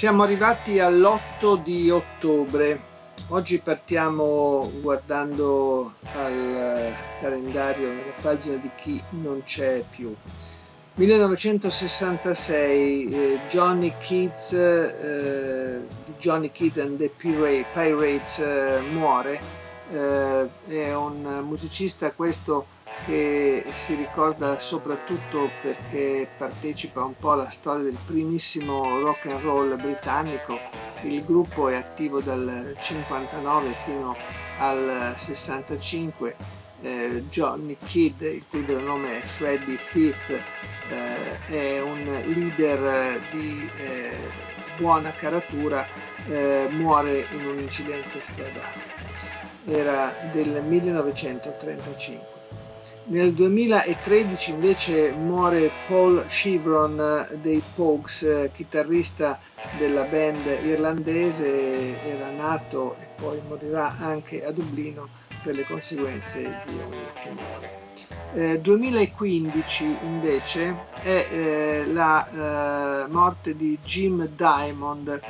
Siamo arrivati all'8 di ottobre. Oggi partiamo guardando al calendario nella pagina di chi non c'è più. 1966 eh, Johnny Keats eh, Johnny Keats and the Pirates eh, muore. Eh, è un musicista questo che si ricorda soprattutto perché partecipa un po' alla storia del primissimo rock and roll britannico. Il gruppo è attivo dal 59 fino al 65. Eh, Johnny Kidd, il cui vero nome è Freddie Heath, eh, è un leader di eh, buona caratura, eh, muore in un incidente stradale. Era del 1935. Nel 2013 invece muore Paul Chivron dei Pogues, chitarrista della band irlandese, era nato e poi morirà anche a Dublino per le conseguenze di un tumore. Eh, 2015 invece è eh, la eh, morte di Jim Diamond,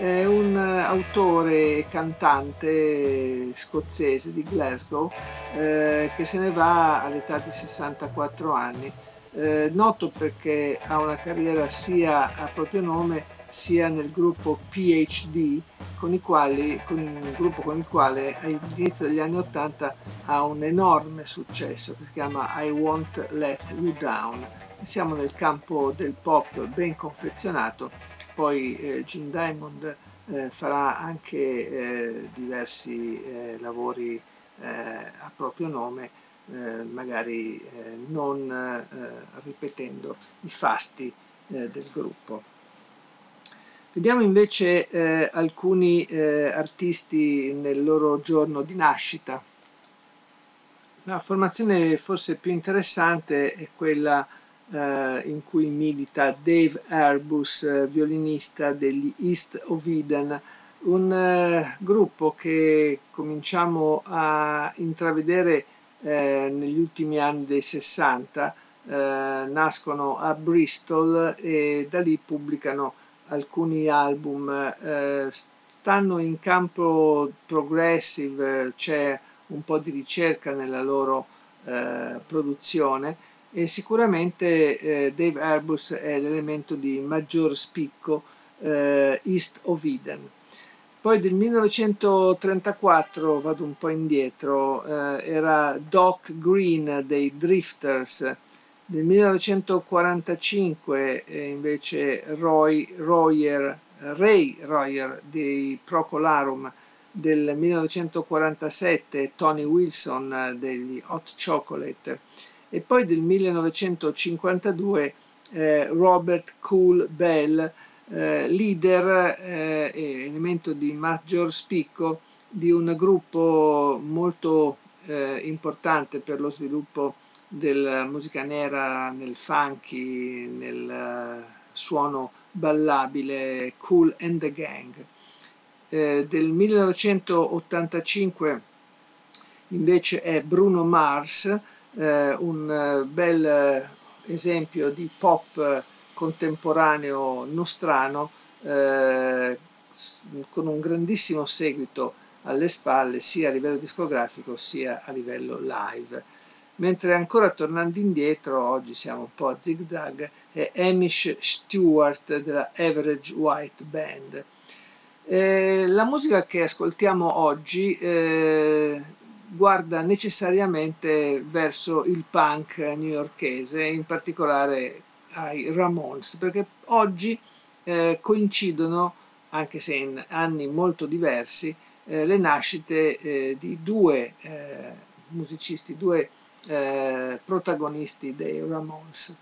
è un autore e cantante scozzese di Glasgow eh, che se ne va all'età di 64 anni, eh, noto perché ha una carriera sia a proprio nome sia nel gruppo PhD, con, quali, con il gruppo con il quale all'inizio degli anni 80 ha un enorme successo che si chiama I Won't Let You Down. Siamo nel campo del pop ben confezionato poi eh, Jim Diamond eh, farà anche eh, diversi eh, lavori eh, a proprio nome, eh, magari non ripetendo i fasti del gruppo. Vediamo invece alcuni artisti nel loro giorno di nascita. La formazione forse più interessante è quella eh, in cui milita Dave Airbus, eh, violinista degli East of Eden, un eh, gruppo che cominciamo a intravedere eh, negli ultimi anni dei 60, eh, nascono a Bristol e da lì pubblicano alcuni album, eh, stanno in campo progressive, c'è un po' di ricerca nella loro produzione e sicuramente eh, Dave Airbus è l'elemento di maggior spicco eh, East of Eden. Poi del 1934, vado un po' indietro, eh, era Doc Green dei Drifters, del 1945 eh, invece Roy Royer, Ray Royer dei Procolarum, del 1947 Tony Wilson eh, degli Hot Chocolate, e poi del 1952 eh, Robert Cool Bell, eh, leader eh, e elemento di maggior spicco di un gruppo molto eh, importante per lo sviluppo della musica nera nel funky, nel uh, suono ballabile Cool and the Gang. Eh, del 1985 invece è Bruno Mars, eh, un eh, bel eh, esempio di pop contemporaneo nostrano eh, con un grandissimo seguito alle spalle sia a livello discografico sia a livello live. Mentre ancora tornando indietro, oggi siamo un po' a zigzag, è Amish Stewart della Average White Band. Eh, la musica che ascoltiamo oggi eh, guarda necessariamente verso il punk newyorkese, in particolare ai Ramones, perché oggi eh, coincidono, anche se in anni molto diversi, eh, le nascite eh, di due eh, musicisti, due eh, protagonisti dei Ramones.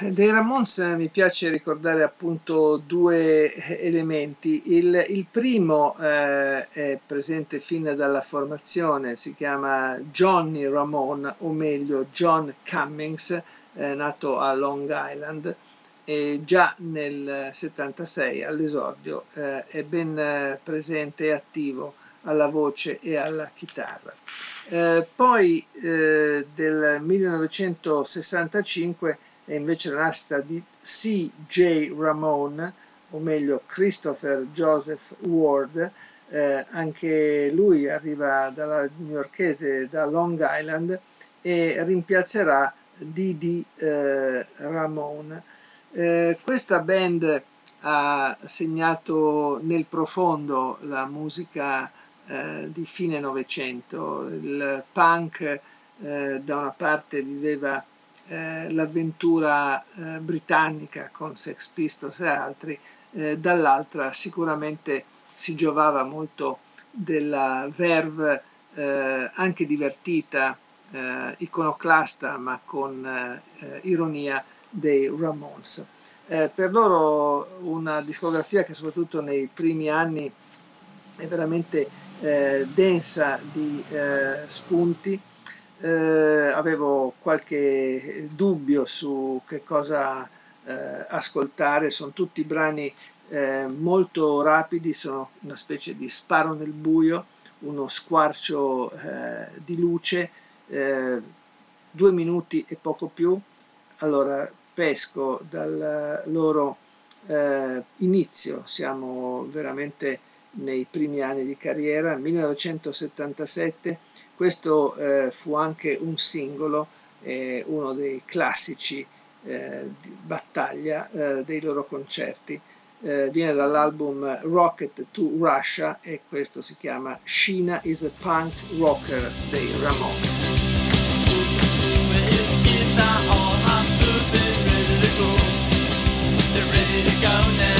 Dei Ramones mi piace ricordare appunto due elementi. Il, il primo eh, è presente fin dalla formazione, si chiama Johnny Ramone, o meglio John Cummings, eh, nato a Long Island e già nel 76 all'esordio eh, è ben eh, presente e attivo alla voce e alla chitarra. Eh, poi eh, del 1965 è invece la nascita di C.J. Ramone, o meglio Christopher Joseph Ward, eh, anche lui arriva dalla newyorkese, da Long Island, e rimpiazzerà Didi eh, Ramone. Eh, questa band ha segnato nel profondo la musica eh, di fine Novecento. Il punk eh, da una parte viveva eh, l'avventura eh, britannica con Sex Pistols e altri, eh, dall'altra sicuramente si giovava molto della verve eh, anche divertita, eh, iconoclasta ma con eh, ironia dei Ramones. per loro una discografia che soprattutto nei primi anni è veramente densa di spunti eh, avevo qualche dubbio su che cosa eh, ascoltare, sono tutti brani eh, molto rapidi, sono una specie di sparo nel buio, uno squarcio eh, di luce, eh, due minuti e poco più, allora pesco dal loro eh, inizio, siamo veramente nei primi anni di carriera. 1977 questo eh, fu anche un singolo, eh, uno dei classici eh, di battaglia eh, dei loro concerti. Eh, viene dall'album Rocket to Russia e questo si chiama Sheena is a Punk Rocker dei Ramones. Well,